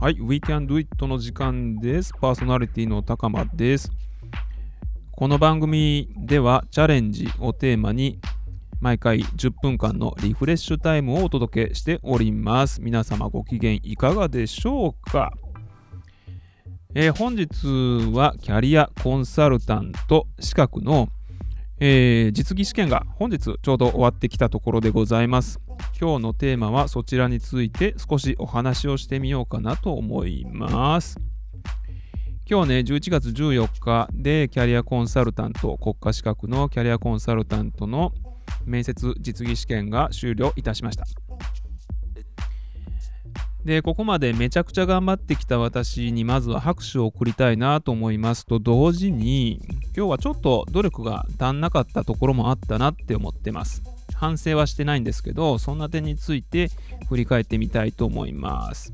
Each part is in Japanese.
はい、We Can Do It の時間です。パーソナリティの高間です。この番組ではチャレンジをテーマに毎回10分間のリフレッシュタイムをお届けしております。皆様ご機嫌いかがでしょうか、えー本日はキャリアコンサルタント資格の、えー実技試験が本日ちょうど終わってきたところでございます。今日のテーマはそちらについて少しお話をしてみようかなと思います。今日ね、11月14日でキャリアコンサルタント、国家資格のキャリアコンサルタントの面接実技試験が終了いたしました。で、ここまでめちゃくちゃ頑張ってきた私にまずは拍手を送りたいなと思いますと同時に、今日はちょっと努力が足んなかったところもあったなって思ってます。反省はしてないんですけど、そんな点について振り返ってみたいと思います。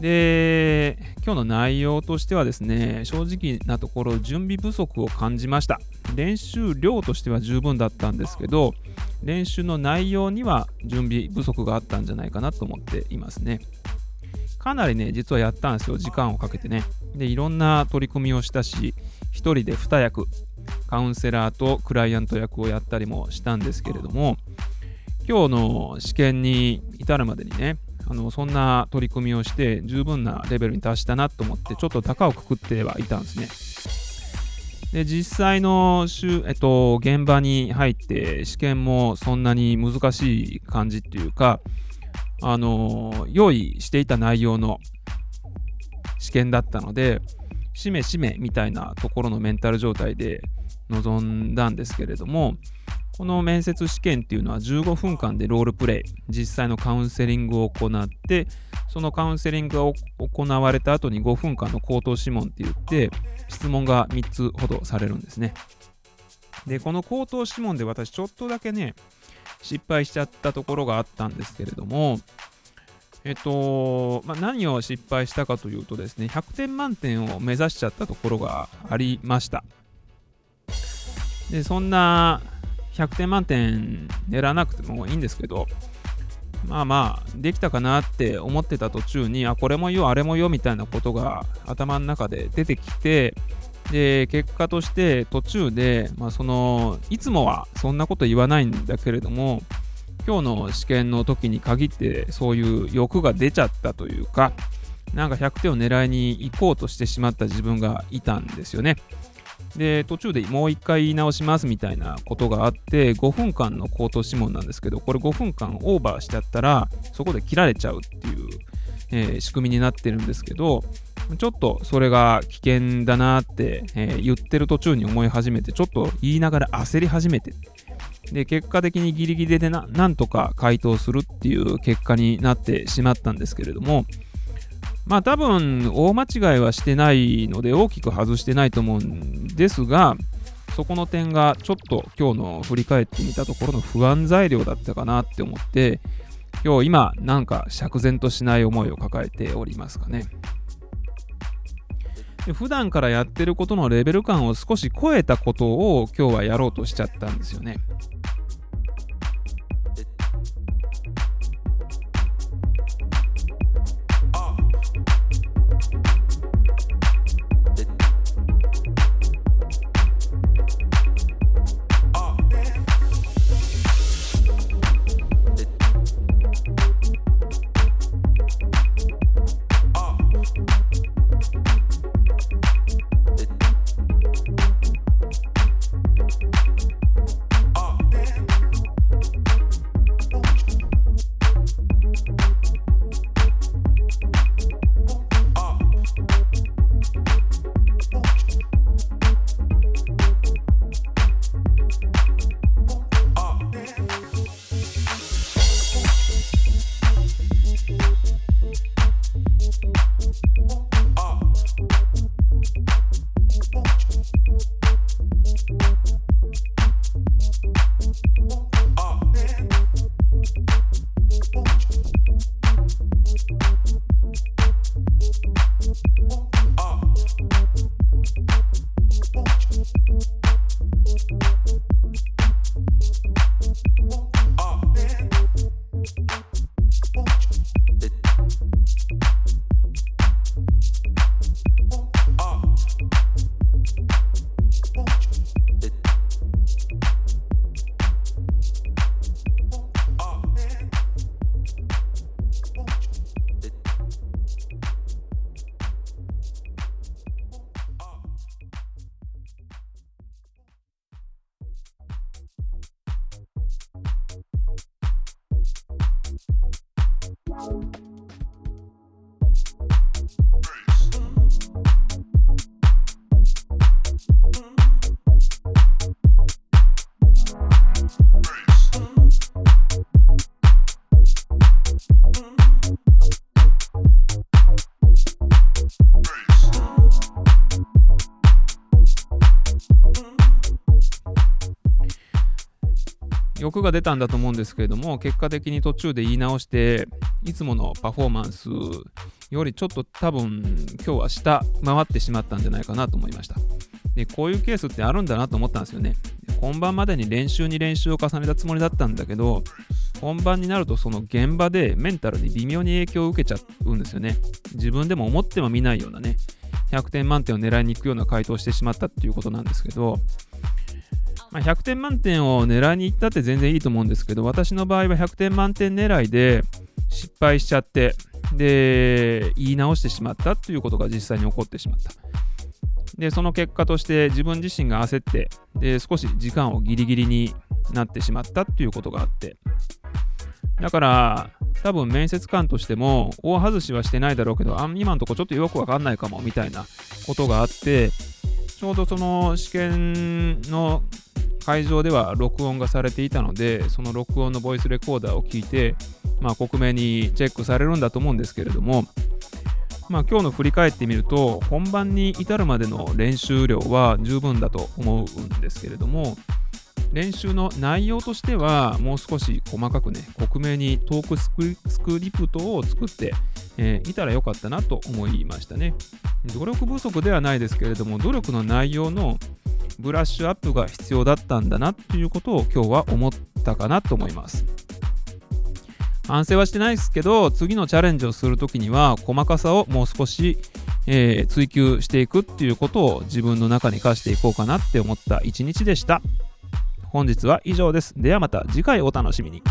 で、今日の内容としてはですね、正直なところ準備不足を感じました。練習量としては十分だったんですけど、練習の内容には準備不足があったんじゃないかなと思っていますね。かなりね、実はやったんですよ、時間をかけてね。で、いろんな取り組みをしたし、一人で2役、カウンセラーとクライアント役をやったりもしたんですけれども、今日の試験に至るまでにね、あのそんな取り組みをして十分なレベルに達したなと思ってちょっと高をくくってはいたんですね。で実際の、えっと、現場に入って試験もそんなに難しい感じっていうかあの用意していた内容の試験だったのでしめしめみたいなところのメンタル状態で臨んだんですけれどもこの面接試験っていうのは15分間でロールプレイ実際のカウンセリングを行ってそのカウンセリングが行われた後に5分間の口頭諮問って言って質問が3つほどされるんですね。でこの口頭諮問で私ちょっとだけね失敗しちゃったところがあったんですけれどもえっと、まあ、何を失敗したかというとですね100点満点を目指しちゃったところがありました。でそんな100点満点狙わなくてもいいんですけど、まあまあ、できたかなって思ってた途中に、あ、これもよ、あれもよみたいなことが頭の中で出てきて、で、結果として途中で、まあその、いつもはそんなこと言わないんだけれども、今日の試験の時に限ってそういう欲が出ちゃったというか、なんか100点を狙いに行こうとしてしまった自分がいたんですよね。で途中でもう一回言い直しますみたいなことがあって5分間の口頭諮問なんですけどこれ5分間オーバーしちゃったらそこで切られちゃうっていう、えー仕組みになってるんですけどちょっとそれが危険だなって、えー言ってる途中に思い始めてちょっと言いながら焦り始めて。で結果的にギリギリでななんとか回答するっていう結果になってしまったんですけれどもまあ多分大間違いはしてないので大きく外してないと思うんですがそこの点がちょっと今日の振り返ってみたところの不安材料だったかなって思って今日今なんか釈然としない思いを抱えておりますかね。で普段からやってることのレベル感を少し超えたことを今日はやろうとしちゃったんですよね。欲が出たんだと思うんですけれども結果的に途中で言い直していつものパフォーマンスよりちょっと多分今日は下回ってしまったんじゃないかなと思いました。でこういうケースってあるんだなと思ったんですよね。本番までに練習に練習を重ねたつもりだったんだけど本番になるとその現場でメンタルに微妙に影響を受けちゃうんですよね。自分でも思ってもみないようなね100点満点を狙いに行くような回答をしてしまったっていうことなんですけどまあ、100点満点を狙いに行ったって全然いいと思うんですけど、私の場合は100点満点狙いで失敗しちゃって、で、言い直してしまったっていうことが実際に起こってしまった。で、その結果として自分自身が焦って、で、少し時間をギリギリになってしまったっていうことがあって、だから、多分面接官としても大外しはしてないだろうけど、あ今のとこちょっとよくわかんないかもみたいなことがあって、ちょうどその試験の会場では録音がされていたので、その録音のボイスレコーダーを聞いて、まあ、克明にチェックされるんだと思うんですけれども、まあ、今日の振り返ってみると、本番に至るまでの練習量は十分だと思うんですけれども、練習の内容としては、もう少し細かくね、克明にトークスクリプトを作って、えー、いたらよかったなと思いましたね。努力不足ではないですけれども、努力の内容のブラッシュアップが必要だったんだなということを今日は思ったかなと思います。反省はしてないですけど、次のチャレンジをするときには、細かさをもう少し、えー、追求していくっていうことを自分の中に課していこうかなって思った一日でした。本日は以上です。ではまた次回お楽しみに。